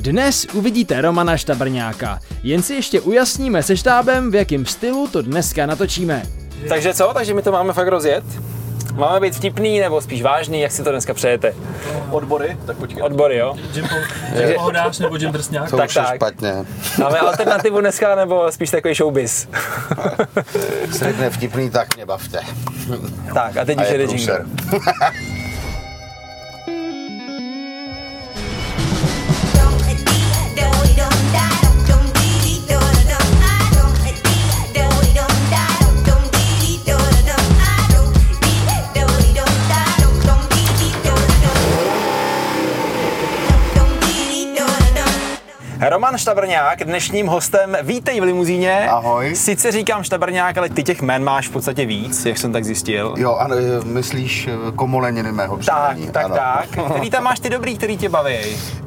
Dnes uvidíte Romana Štabrňáka. Jen si ještě ujasníme se štábem, v jakém stylu to dneska natočíme. Takže co? Takže my to máme fakt rozjet? Máme být vtipný nebo spíš vážný, jak si to dneska přejete? Odbory? Tak počkej. Odbory, jo? Jim, po, pohodář nebo Jim Drsňák? To Tak, už je tak. špatně. Máme alternativu dneska nebo spíš takový showbiz? Se řekne vtipný, tak mě bavte. tak a teď A už je jede Roman Štabrňák, dnešním hostem, vítej v limuzíně. Ahoj. Sice říkám Štabrňák, ale ty těch jmen máš v podstatě víc, jak jsem tak zjistil. Jo, ano, eh, myslíš eh, komoleniny mého Tak, přání. tak, ano. tak. Který tam máš ty dobrý, který tě baví?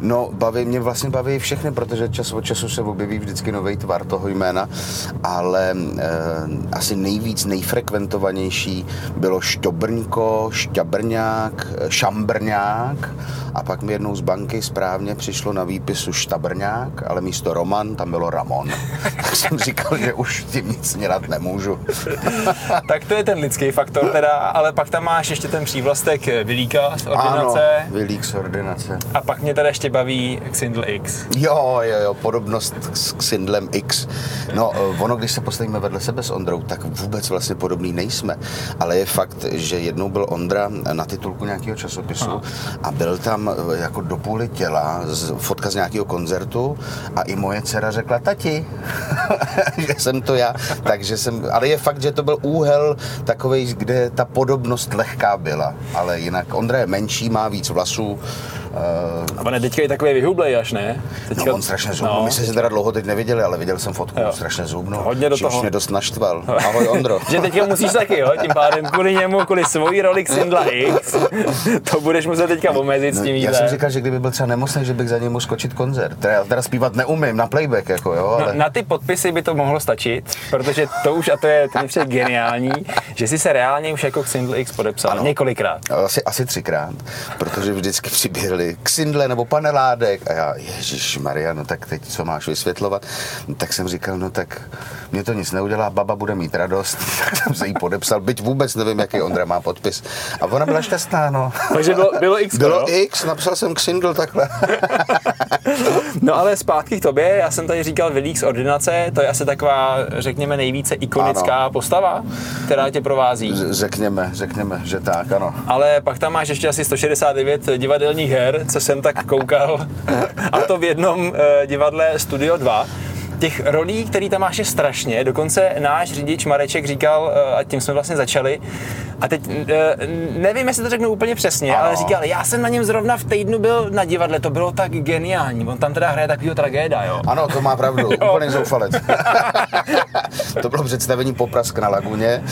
No, baví mě vlastně baví všechny, protože čas od času se objeví vždycky nový tvar toho jména, ale eh, asi nejvíc, nejfrekventovanější bylo Štobrňko, Šťabrňák, eh, Šambrňák a pak mi jednou z banky správně přišlo na výpisu Štabrňák, ale místo Roman tam bylo Ramon. tak jsem říkal, že už tím nic dělat nemůžu. tak to je ten lidský faktor teda, ale pak tam máš ještě ten přívlastek Vilíka z ordinace. Ano, Vilík z ordinace. A pak mě teda ještě baví Xindl X. Jo, jo, jo, podobnost s Xindlem X. No, ono, když se postavíme vedle sebe s Ondrou, tak vůbec vlastně podobný nejsme. Ale je fakt, že jednou byl Ondra na titulku nějakého časopisu Aha. a byl tam jako do půly těla z, fotka z nějakého koncertu a i moje dcera řekla, tati, že jsem to já. Takže jsem, ale je fakt, že to byl úhel takovej, kde ta podobnost lehká byla. Ale jinak Ondra je menší, má víc vlasů, A on je teďka je takový vyhublej až, ne? Teďka, No, on strašně zubnul. No, My jsme se teda dlouho teď neviděli, ale viděl jsem fotku, Jo. strašně zubnul. Hodně do čímž toho. mě dost naštval. Ahoj, Ondro. že teďka musíš taky, jo? Tím pádem kvůli němu, kvůli svojí roli Xindla X, to budeš muset teďka omezit s No, tím já jídlem. jsem říkal, že kdyby byl třeba nemocný, že bych za něj mohl skočit koncert. Teda, já teda zpívat neumím, na playback, jako jo, No, ale... na ty podpisy by to mohlo stačit, protože to už, a to je, to je přijde geniální, že jsi se reálně už jako Xindl X podepsal ano. Ano. několikrát. Asi, asi třikrát, protože vždycky přiběhli Xindle nebo paneládek a já, Ježíš Maria, no tak teď co máš vysvětlovat? No, tak jsem říkal, no tak mě to nic neudělá, baba bude mít radost, tak jsem se jí podepsal, byť vůbec nevím, jaký Ondra má podpis. A ona byla šťastná, no. Takže bylo, bylo X, Bylo jo? X, napsal jsem Xindl takhle. No ale zpátky k tobě, já jsem tady říkal Vilík z ordinace, to je asi taková, řekněme, nejvíce ikonická ano. postava, která tě provází. Řekněme, řekněme, že tak, ano. Ale pak tam máš ještě asi 169 divadelních her, co jsem tak koukal, a to v jednom eh, divadle Studio 2. Těch rolí, který tam máš, je strašně. Dokonce náš řidič Mareček říkal, eh, a tím jsme vlastně začali, a teď eh, nevím, jestli to řeknu úplně přesně, Ano. ale říkal, já jsem na něm zrovna v týdnu byl na divadle, to bylo tak geniální. On tam teda hraje takovýho tragéda, jo. Ano, to má pravdu, úplný zoufalec. to bylo představení Poprask na Laguně,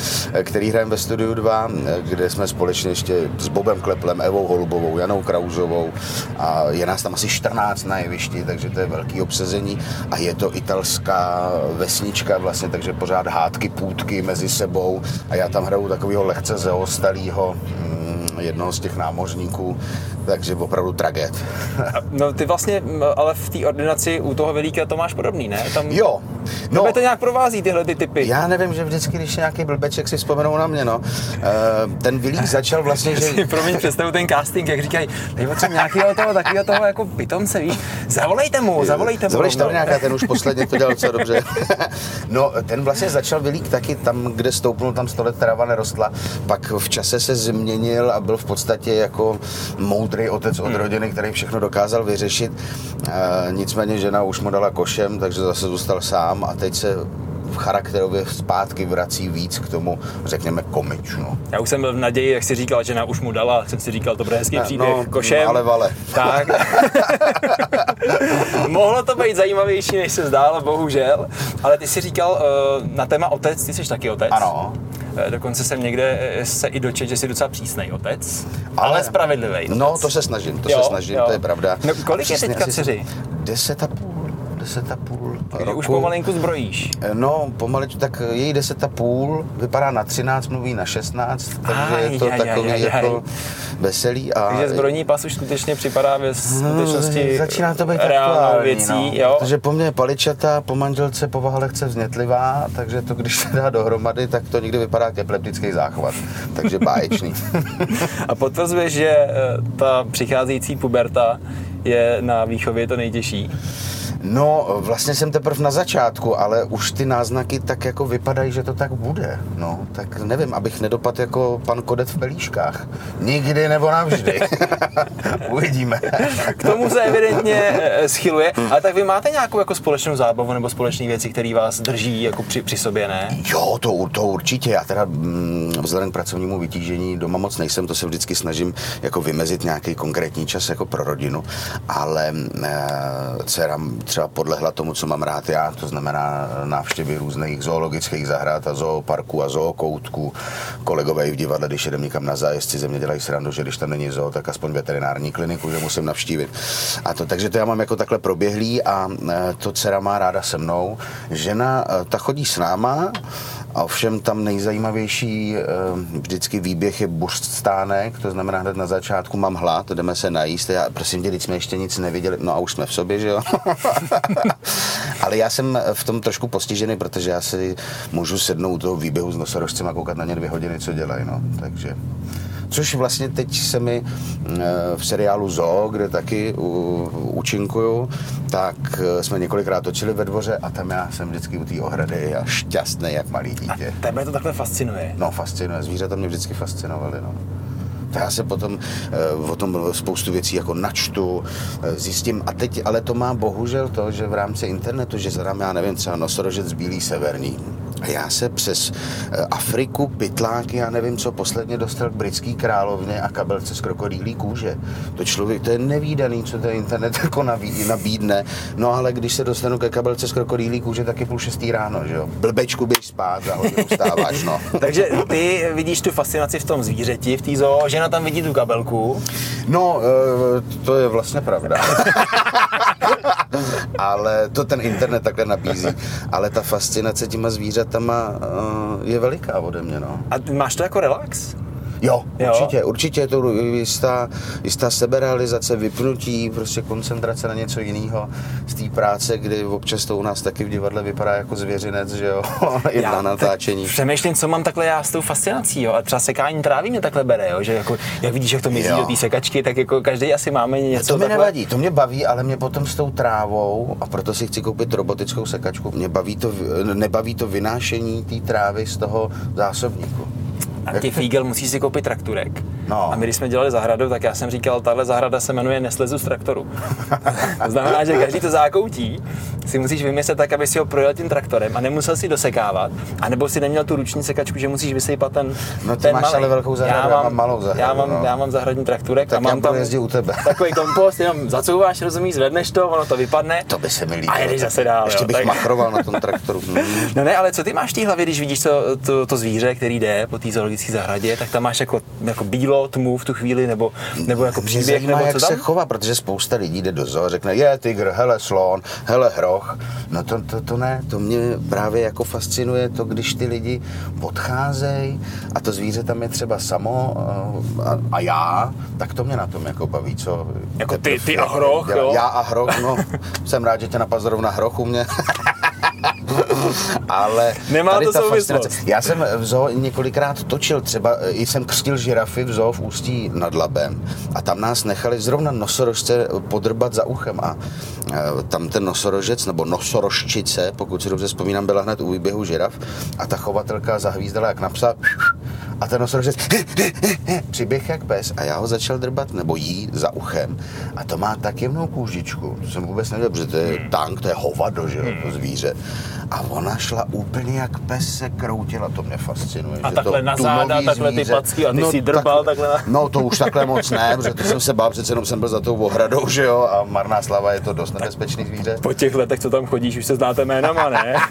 který hrajeme ve Studiu 2, kde jsme společně ještě s Bobem Kleplem, Evou Holubovou, Janou Krauzovou a je nás tam asi 14 na jevišti, takže to je velký obsazení a je to italská vesnička vlastně, takže pořád hádky, půdky mezi sebou a já tam hraju takového lehce mm, jednoho z těch námořníků, takže opravdu tragéd. No ty vlastně, ale v té ordinaci u toho Velíka to máš podobný, ne? Tam, Jo, no, to nějak provází tyhle ty typy. Já nevím, že vždycky, když je nějaký blbeček, si vzpomenou na mě, no. Eh, Ten Vilík začal vlastně, že... si pro mě představu ten casting, jak říkají, tady potřebuji nějakého toho, takového toho jako pitomce, víš, zavolejte mu, zavolejte mu. Zavolejš no. tam nějaká, ten už posledně to dělal co dobře. no, ten vlastně začal Vilík taky tam, kde stoupnul, tam sto let trava nerostla. Pak v čase se změnil a byl v podstatě jako moudrý otec od rodiny, který všechno dokázal vyřešit. Eh, nicméně žena už mu dala košem, takže zase zůstal sám a teď se charakterově zpátky vrací víc k tomu, řekněme, komičnu. Já už jsem byl v naději, jak si říkal, že na už mu dala, jsem si říkal, to bude hezký Ne, příběh, no, košem. ale vale. Tak. Mohlo to být zajímavější, než se zdálo, bohužel. Ale ty si říkal eh, na téma otec, ty jsi taky otec. Ano. Eh, Dokonce jsem někde eh, se i dočet, že jsi docela přísnej otec, ale, Ale- spravedlivý. No, to se snažím, to Jo, se snažím, jo. to je pravda. No, kolik je teďka dceři? Deset a půl. Deset a půl Takže roku. už pomalinku zbrojíš. No, pomaličku, tak její deset a půl, vypadá na 13, mluví na 16, takže je to Aj, aj, takový aj, aj, aj. jako veselý. A Takže zbrojní pas už skutečně připadá ve skutečnosti No, začíná to být reálnou věcí, no, jo? Protože po mně je paličata, po manželce povaha lehce vznětlivá, takže to, když se dá dohromady, tak to někdy vypadá jako epileptický záchvat. Takže báječný. A potvrzuješ, že eh, ta přicházející puberta je na výchově to nejtěžší? No, vlastně jsem teprve na začátku, ale už ty náznaky tak jako vypadají, že to tak bude. No, tak nevím, abych nedopadl jako pan Kodet v pelíškách. Nikdy nebo navždy. Uvidíme. K tomu se evidentně eh, schyluje, ale tak vy máte nějakou jako společnou zábavu nebo společné věci, které vás drží jako při, při sobě, ne? Jo, to, to určitě. Já teda mm, vzhledem k pracovnímu vytížení doma moc nejsem, to se vždycky snažím jako vymezit nějaký konkrétní čas jako pro rodinu, ale e, dcera třeba podlehla tomu, co mám rád já, to znamená návštěvy různých zoologických zahrad a zooparků a zookoutků. Kolegové i v divadle, když jedem někam na zájezdci, ze mě dělají srandu, že když tam není zoo, tak aspoň veterinární kliniku, že musím navštívit. A to, takže to já mám jako takhle proběhlý a e, to dcera má ráda se mnou. Žena, e, ta chodí s náma, a ovšem tam nejzajímavější e, vždycky výběh je buřtstánek, to znamená hned na začátku mám hlad, jdeme se najíst, já prosím tě, teď jsme ještě nic neviděli, no a už jsme v sobě, že jo? Ale já jsem v tom trošku postižený, protože já si můžu sednout toho výběhu s nosorožcem a koukat na ně dvě hodiny, co dělají, no, takže... Což vlastně teď se mi eh, v seriálu Zoo, kde taky účinkuju, tak eh, jsme několikrát točili ve dvoře a tam já jsem vždycky u té ohrady a šťastný jak malý dítě. Tebe to takhle fascinuje. No, fascinuje. Zvířata mě vždycky fascinovaly, no. Já se potom e, o tom spoustu věcí jako načtu, zjistím. A teď, ale to má bohužel to, že v rámci internetu, že zadám, já nevím, třeba nosorožec bílý severní. A já se přes e, Afriku, pytláky, já nevím, co posledně dostal k britský královně a kabelce z krokodýlí kůže. To člověk, to je nevýdaný, co ten internet jako nabí, nabídne. No ale když se dostanu ke kabelce z krokodýlí kůže, tak je půl šestý ráno, že jo. Blbečku běž spát, hodinu vstáváš, no. Takže ty vidíš tu fascinaci v tom zvířeti, v té zoo, žena tam vidí tu kabelku. No, e, to je vlastně pravda. Ale to ten internet takhle nabízí. Ale ta fascinace těma zvířatama e, je veliká ode mě, no. A máš to jako relax? Jo, Jo? určitě, určitě je to jistá, jistá seberealizace, vypnutí, prostě koncentrace na něco jiného z té práce, kdy občas to u nás taky v divadle vypadá jako zvěřinec, že jo, i na natáčení. Přemýšlím, co mám takhle já s tou fascinací, jo. A třeba sekání trávy mě takhle bere, jo. Že jako, jak vidíš, jak to mizí do té sekačky, tak jako každý asi máme něco To mi takhle. nevadí, to mě baví, ale mě potom s tou trávou, a proto si chci koupit robotickou sekačku, mě baví to, nebaví to vynášení té trávy z toho zásobníku. A ty Fígel musíš si koupit trakturek. No. A my, když jsme dělali zahradu, tak já jsem říkal, tahle zahrada se jmenuje Neslezu z traktoru. to znamená, že každý to zákoutí si musíš vymyslet tak, aby si ho projel tím traktorem a nemusel si dosekávat, anebo si neměl tu ruční sekačku, že musíš vysypat ten, No ty ten máš malej. ale velkou zahradu, já mám malou zahradu, Já mám, no. já mám zahradní trakturek Tak a mám já tam u tebe. takový kompost, jenom zacouváš, rozumíš, zvedneš to, ono to vypadne. To by se mi líbilo. A jedeš zase dál, Ještě jo, bych tak- machroval na tom traktoru. No ne, ale co ty máš v té hlavě, když vidíš to, to, to zvíře, který jde po té zoologické zahradě, tak tam máš jako, jako bílo, tmu v tu chvíli, nebo, nebo jako Mě příběh, zajímá, nebo jak co se tam? chová, protože spousta lidí jde do zoo a řekne, je tygr, hele slon, hele hroch. No to, to, to ne, to mě právě jako fascinuje to, když ty lidi odcházejí a to zvíře tam je třeba samo eh, a, a já, tak to mě na tom jako baví, co... Jako ty- teprv ty a hroch, dělá- jo? Já a hroch, no. Jsem rád, že tě napadl zrovna hroch u mě. Ale Nemá tady to ta souvislost. fascinace- Já jsem v zoo několikrát točil, třeba eh, i jsem křtil žirafy v zoo v Ústí nad Labem a tam nás nechali zrovna nosorožce podrbat za uchem a eh, tam ten nosorožec, nebo nosorožčice, pokud si dobře vzpomínám, byla hned u výběhu žiraf a ta chovatelka zahvízdala jak napsa a ten nosorožec přiběh jak pes a já ho začal drbat, nebo jí za uchem a to má tak jemnou kůžičku, to jsem vůbec nevěděl, protože to je tank, to je hovado, že jo, to zvíře. A ona šla úplně jak pes se kroutila, to mě fascinuje. A že takhle to na záda, takhle ty packy a ty si drbal takhle na- No to už takhle moc ne, protože to jsem se bál, přece jenom jsem byl za tou ohradou, že jo, a marná slava je to dost nebezpečný zvíře. Po těch letech, co tam chodíš, už se znáte jménama, ne?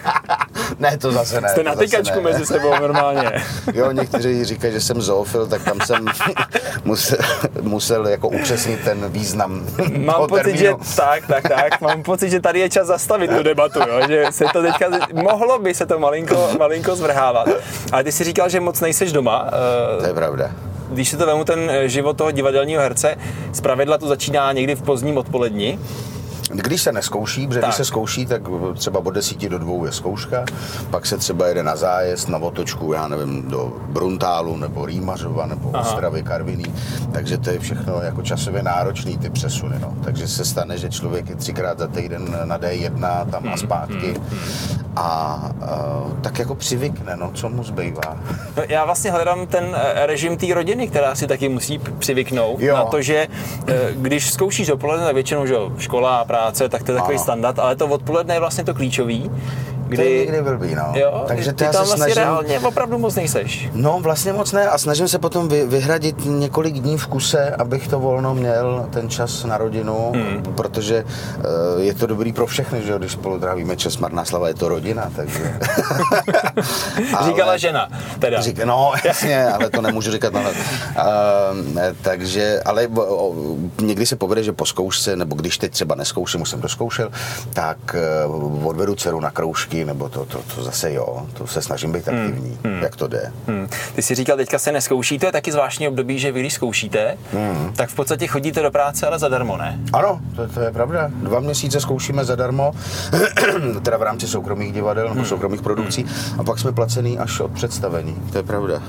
Ne, to zase ne. Jste na tykačku mezi sebou normálně. Jo, někteří říkají, že jsem zoofil, tak tam jsem musel, musel jako upřesnit ten význam Mám toho pocit, že termínu. tak, tak, tak. Mám pocit, že tady je čas zastavit tu debatu, jo? že se to teďka, mohlo by se to malinko, malinko zvrhávat. Ale ty si říkal, že moc nejseš doma. To eh, je pravda. Když si to vemu ten eh, život toho divadelního herce, zpravidla to začíná někdy v pozdním odpoledni. Když se neskouší, protože Tak. když se zkouší, tak třeba od 10 do 2 je zkouška, pak se třeba jede na zájezd, na otočku, já nevím, do Bruntálu, nebo Rýmařova, nebo Aha. Ostravy, Karviný, takže to je všechno jako časově náročný ty přesuny, no. Takže se stane, že člověk je třikrát za týden na D1 tam Hmm, a zpátky a uh, tak jako přivykne, no, co mu zbývá. No, Já vlastně hledám ten eh, režim té rodiny, která si taky musí přivyknout Jo. na to, že eh, když zkoušíš dopoledne, tak většinou že jo, škola a práce, tak to je takový Ano. standard, ale to odpoledne je vlastně to klíčový, To je kdy... někdy blbý, no. Jo, Takže ty já tam se vlastně snažím... reálně opravdu moc nejseš. No vlastně moc ne a snažím se potom vy, vyhradit několik dní v kuse, abych to volno měl, ten čas na rodinu, hmm. protože uh, je to dobrý pro všechny, že když spolu trávíme čas, marná slava je to rodina, takže... Říkala žena, teda. Řík, no jasně, ale to nemůžu říkat na uh, takže, ale o, o, někdy se povede, že po zkoušce, nebo když teď třeba neskouším, už jsem to zkoušel, tak uh, odvedu dceru na kroužky, nebo to, to, to zase jo, to se snažím být aktivní, hmm. jak to jde. Hmm. Ty jsi říkal, teďka se neskouší, to je taky zvláštní období, že vy když zkoušíte, hmm. tak v podstatě chodíte do práce, ale zadarmo, ne? Ano, to, to je pravda. Dva měsíce zkoušíme zadarmo, teda v rámci soukromých divadel nebo soukromých produkcí, a pak jsme placený až od představení. To je pravda.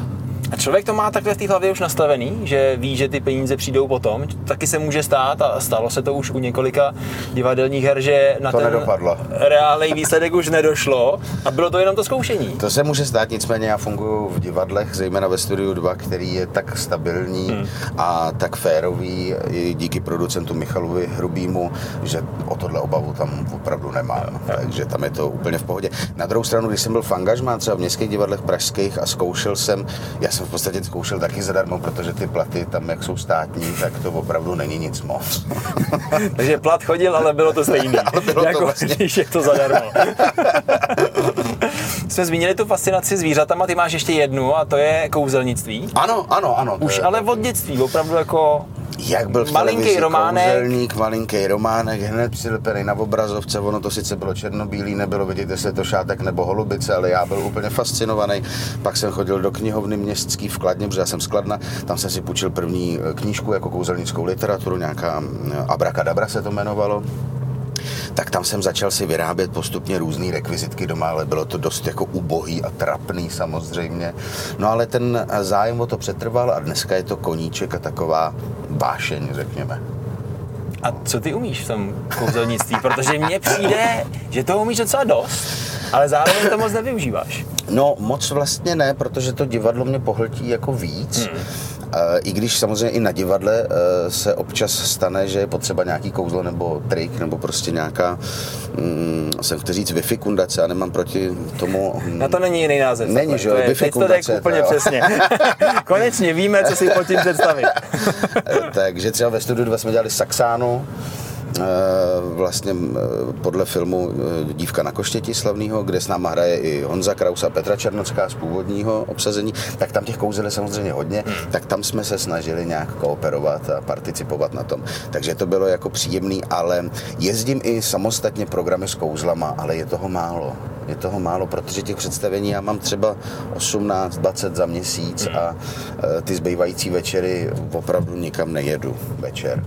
A člověk to má takhle v té hlavě už nastavený, že ví, že ty peníze přijdou potom. Taky se může stát, a stalo se to už u několika divadelních her, že na To ten nedopadlo. reálný výsledek už nedošlo a bylo to jenom to zkoušení. To se může stát, nicméně já funguji v divadlech, zejména ve Studiu 2, který je tak stabilní hmm. a tak férový i díky producentu Michalovi Hrubýmu, že o tohle obavu tam opravdu nemám. Takže tam je to úplně v pohodě. Na druhou stranu, když jsem byl v angažmá třeba v městských divadlech pražských a zkoušel jsem, já jsem v podstatě zkoušel taky zadarmo, protože ty platy tam, jak jsou státní, tak to opravdu není nic moc. Takže plat chodil, ale bylo to stejný. Ale bylo to jako vlastně- když je to zadarmo. Jsme zmínili tu fascinaci zvířatama, ty máš ještě jednu a to je kouzelnictví. Ano, ano, ano. Už je- ale od dětství, opravdu jako Jak byl v Malinký románek. kouzelník, malinký románek, hned přilepený na obrazovce, ono to sice bylo černobílý, nebylo vidět, jestli je to šátek nebo holubice, ale já byl úplně fascinovaný. Pak jsem chodil do knihovny městský v Kladně, protože já jsem z Kladna, tam jsem si půjčil první eh, knížku jako kouzelnickou literaturu, nějaká eh, Abracadabra se to jmenovalo tak tam jsem začal si vyrábět postupně různé rekvizitky doma, ale bylo to dost jako ubohý a trapný samozřejmě. No ale ten zájem o to přetrval a dneska je to koníček a taková vášeň, řekněme. A co ty umíš v tom kouzelnictví? Protože mně přijde, že toho umíš docela dost, ale zároveň to moc nevyužíváš. No moc vlastně ne, protože to divadlo mě pohltí jako víc. Hmm. I když samozřejmě i na divadle eh, se občas stane, že je potřeba nějaký kouzlo nebo trik, nebo prostě nějaká, mm, jsem chtěl říct, wifikundace, já nemám proti tomu... Na to není jiný název. Není, že jo, to je, teď to úplně přesně. Konečně víme, co si pod tím představit. Takže třeba ve studiu 2 jsme dělali Saxánu, eh, vlastně eh, podle filmu eh, Dívka na koštěti slavného, kde s náma hraje i Honza Kraus a Petra Černocká z původního obsazení, tak tam těch kouzel je samozřejmě hodně, tak tam jsme se snažili nějak kooperovat a participovat na tom. Takže to bylo jako příjemný, ale jezdím i samostatně programy s kouzlama, ale je toho málo. Je toho málo, protože těch představení já mám třeba 18-20 za měsíc a eh, ty zbývající večery opravdu nikam nejedu večer.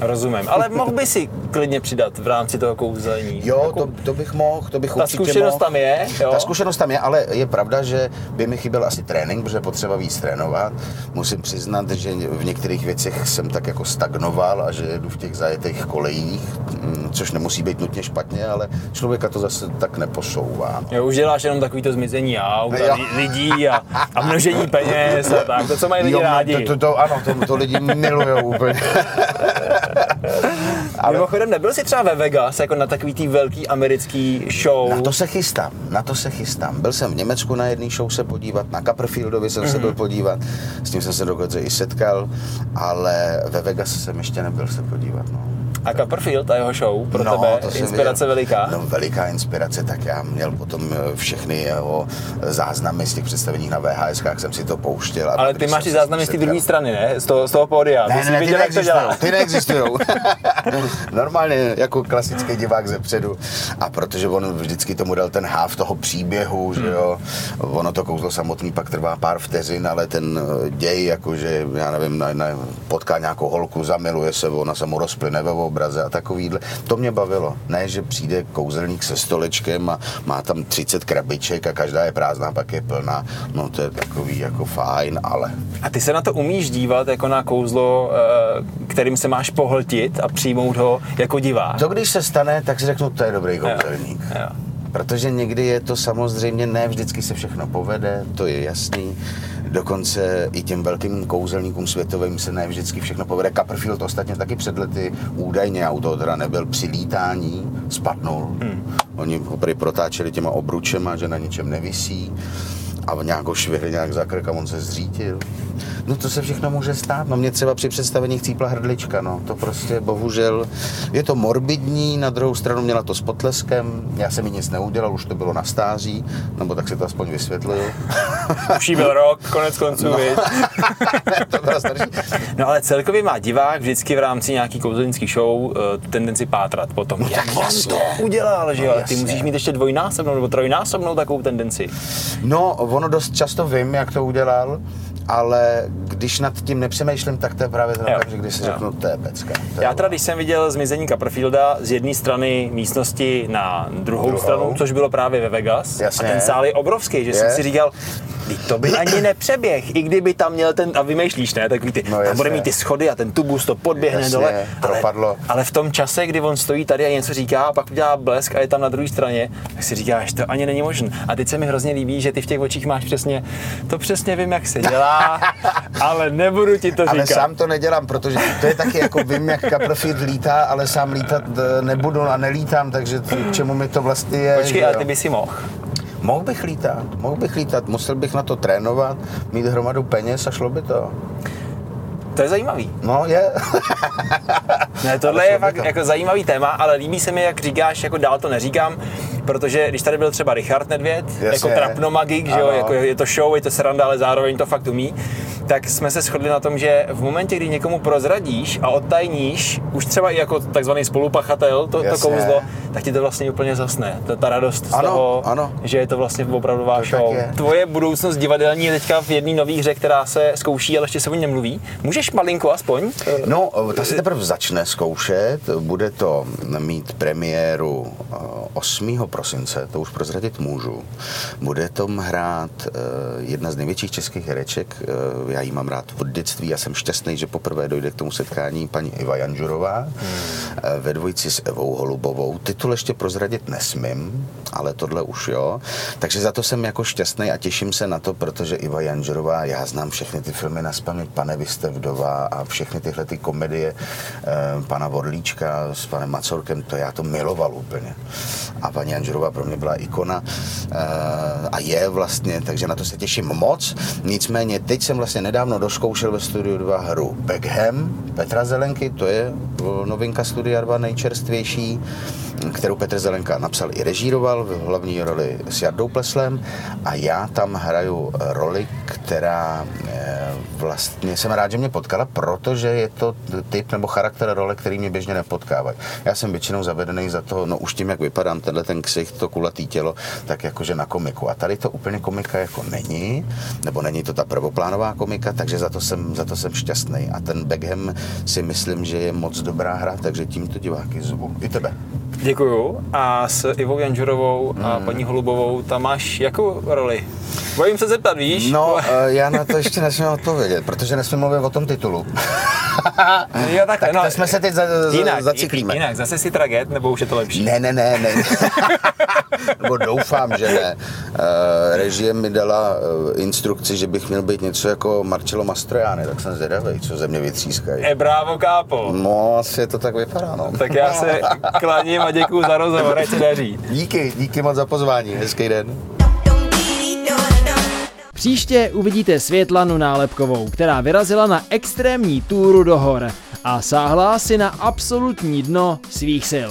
Rozumím, ale mohl by si klidně přidat v rámci toho kouzelní. Jo, to, to bych mohl, to bych Ta určitě zkušenost mohl. tam je, jo? Ta zkušenost tam je, ale je pravda, že by mi chyběl asi trénink, protože potřeba víc trénovat. Musím přiznat, že v některých věcech jsem tak jako stagnoval a že jedu v těch zajetých kolejích, mm, což nemusí být nutně špatně, ale člověka to zase tak neposouvá. Jo, už děláš jenom takový to zmizení aut a li- lidí a, a množení peněz a tak, to, co mají lidi Jo, rádi. To, to, to, ano, to, to lidi milujou úplně. Ale... Mimochodem, nebyl jsi třeba ve Vegas, jako na takový tý velký americký show? Na to se chystám, na to se chystám. Byl jsem v Německu na jedné show se podívat, na Copperfieldovi jsem se byl podívat, s tím jsem se dokonce i setkal, ale ve Vegas jsem ještě nebyl se podívat. No. A Copperfield a jeho show pro No, tebe, to inspirace viděl. veliká? No, veliká inspirace, tak já měl potom eh, všechny jeho záznamy z těch představení na VHS, jak jsem si to pouštěl. Ale ty máš i záznamy z té druhé strany, ne? Z toho, z toho pódia. Ne, Ty ne, ne, ty viděl, jak to ty neexistují. Normálně jako klasický divák ze předu. A protože on vždycky tomu dal ten háv toho příběhu, že jo, ono to kouzlo samotný pak trvá pár vteřin, ale ten eh, děj, jakože, já nevím, na, na, potká nějakou holku, zamiluje se, ona se mu rozplyne ve obraze a takovýhle, to mě bavilo. Ne, že přijde kouzelník se stolečkem a má tam 30 krabiček a každá je prázdná, pak je plná. No to je takový jako fajn, ale A ty se na to umíš dívat jako na kouzlo, eh, kterým se máš pohltit a přijmout ho jako divák? To, když se stane, tak si řeknu, to je dobrý kouzelník. Jo. Protože někdy je to samozřejmě, ne vždycky se všechno povede, to je jasný. Dokonce i těm velkým kouzelníkům světovým se ne vždycky všechno povede. Copperfield ostatně taky před lety údajně, toho teda nebyl, při lítání spadnul. Hmm. Oni ho protáčeli těma obručema, že na ničem nevisí a nějakou švihli nějak za krk a on se zřítil. No to se všechno může stát. No mě třeba při představení chcípla hrdlička, no to prostě bohužel je to morbidní, na druhou stranu měla to s potleskem, já jsem mi nic neudělal, už to bylo na stáří, nebo tak si to aspoň vysvětluju. Už jí byl rok, konec konců, no. to starší. No ale celkově má divák vždycky v rámci nějaký kouzelnický show eh, tu tendenci pátrat potom. jak on to udělal, že jo? Ale ty musíš mít ještě dvojnásobnou nebo trojnásobnou takovou tendenci. No, ono dost často vím, jak to udělal, ale když nad tím nepřemýšlím, tak to je právě ten okamžik, kdy si Jo. řeknu, to je pecka. To je Já teda, když jsem viděl zmizení Copperfielda z jedné strany místnosti na druhou, Druhou. stranu, což bylo právě ve Vegas, Jasně. a ten sál je obrovský, že jsem Je. si říkal, "Vždyť to by ani nepřeběh, i kdyby tam měl ten, a vymýšlíš, ne, takový ty, No, tam bude mít ty schody a ten tubus to podběhne Jasně, dole, ale, propadlo. ale v tom čase, kdy on stojí tady a něco říká a pak udělá blesk a je tam na druhé straně, tak si říkáš, to ani není možné. A teď se mi hrozně líbí, že ty v těch očích máš přesně, to přesně vím, jak se dělá, ale nebudu ti to Ale říkat. sám to nedělám, protože to je taky jako vím, jak Copperfield lítá, ale sám lítat eh, nebudu a nelítám, takže to, k čemu mi to vlastně je. Počkej, ale ty by si mohl. Mohl bych lítat, mohl bych lítat, musel bych na to trénovat, mít hromadu peněz a šlo by to. To je zajímavý. No je. Ne, tohle je fakt to. jako zajímavý téma, ale líbí se mi, jak říkáš, jako dál to neříkám, protože když tady byl třeba Richard Nedvěd, Jasně. jako trapnomagik, že jo, jako je to show, je to sranda, ale zároveň to fakt umí, tak jsme se shodli na tom, že v momentě, kdy někomu prozradíš a odtajníš, už třeba i jako takzvaný spolupachatel, to, to Jasně. kouzlo, tak ti to vlastně úplně zasne. Ta, ta radost z Ano, toho, ano. že je to vlastně opravdová To show. Tvoje budoucnost divadelní je teďka v jedné nové hře, která se zkouší, ale ještě se o ní nemluví. Můžeš malinko aspoň? No, ta se teprve začne zkoušet, bude to mít premiéru eh, 8. prosince, to už prozradit můžu. Bude tom hrát eh, jedna z největších českých hereček, eh, já ji mám rád od dětství, já jsem šťastný, že poprvé dojde k tomu setkání paní Iva Janžurová eh, ve dvojici s Evou Holubovou. Titul ještě prozradit nesmím, ale tohle už jo. Takže za to jsem jako šťastný a těším se na to, protože Iva Janžerová, já znám všechny ty filmy na spaměť, Pane vdova a všechny tyhle ty komedie eh, pana Vorlíčka s panem Macorkem, to já to miloval úplně. A paní Janžerová pro mě byla ikona eh, a je vlastně, takže na to se těším moc. Nicméně teď jsem vlastně nedávno doskoušel ve Studiu 2 hru Beckham Petra Zelenky, to je eh, novinka Studia 2 nejčerstvější kterou Petr Zelenka napsal i režíroval v hlavní roli s Jardou Pleslem a já tam hraju roli, která eh, vlastně jsem rád, že mě potkala, protože je to typ nebo charakter role, který mě běžně nepotkávají. Já jsem většinou zavedený za to, no už tím, jak vypadám, tenhle ten ksicht, to kulatý tělo, tak jakože na komiku. A tady to úplně komika jako není, nebo není to ta prvoplánová komika, takže za to jsem, za to jsem šťastný. A ten Beckham si myslím, že je moc dobrá hra, takže tímto diváky zvu. I tebe. Děkuju. A s Ivou Janžurovou a Hmm. paní Holubovou tam máš jakou roli? Bojím se zeptat, víš? No, eh, já na to ještě nesmím odpovědět, protože nesmím mluvit o tom titulu. jo, tak, tak no, to jsme se teď za, za, jinak, zaciklíme. Jinak, zase si traget, nebo už je to lepší? Ne, ne, ne, ne. Nebo doufám, že ne. Uh, režie mi dala uh, instrukci, že bych měl být něco jako Marcello Mastroianni, tak jsem zvědavý, co ze mě vytřískají. E bravo, kápo. No, asi to tak vypadá, no. Tak já se klaním a děkuju za rozhovor, ať se daří. Díky, díky moc za pozvání, hezký den. Příště uvidíte Světlanu Nálepkovou, která vyrazila na extrémní túru do hor a sáhla si na absolutní dno svých sil.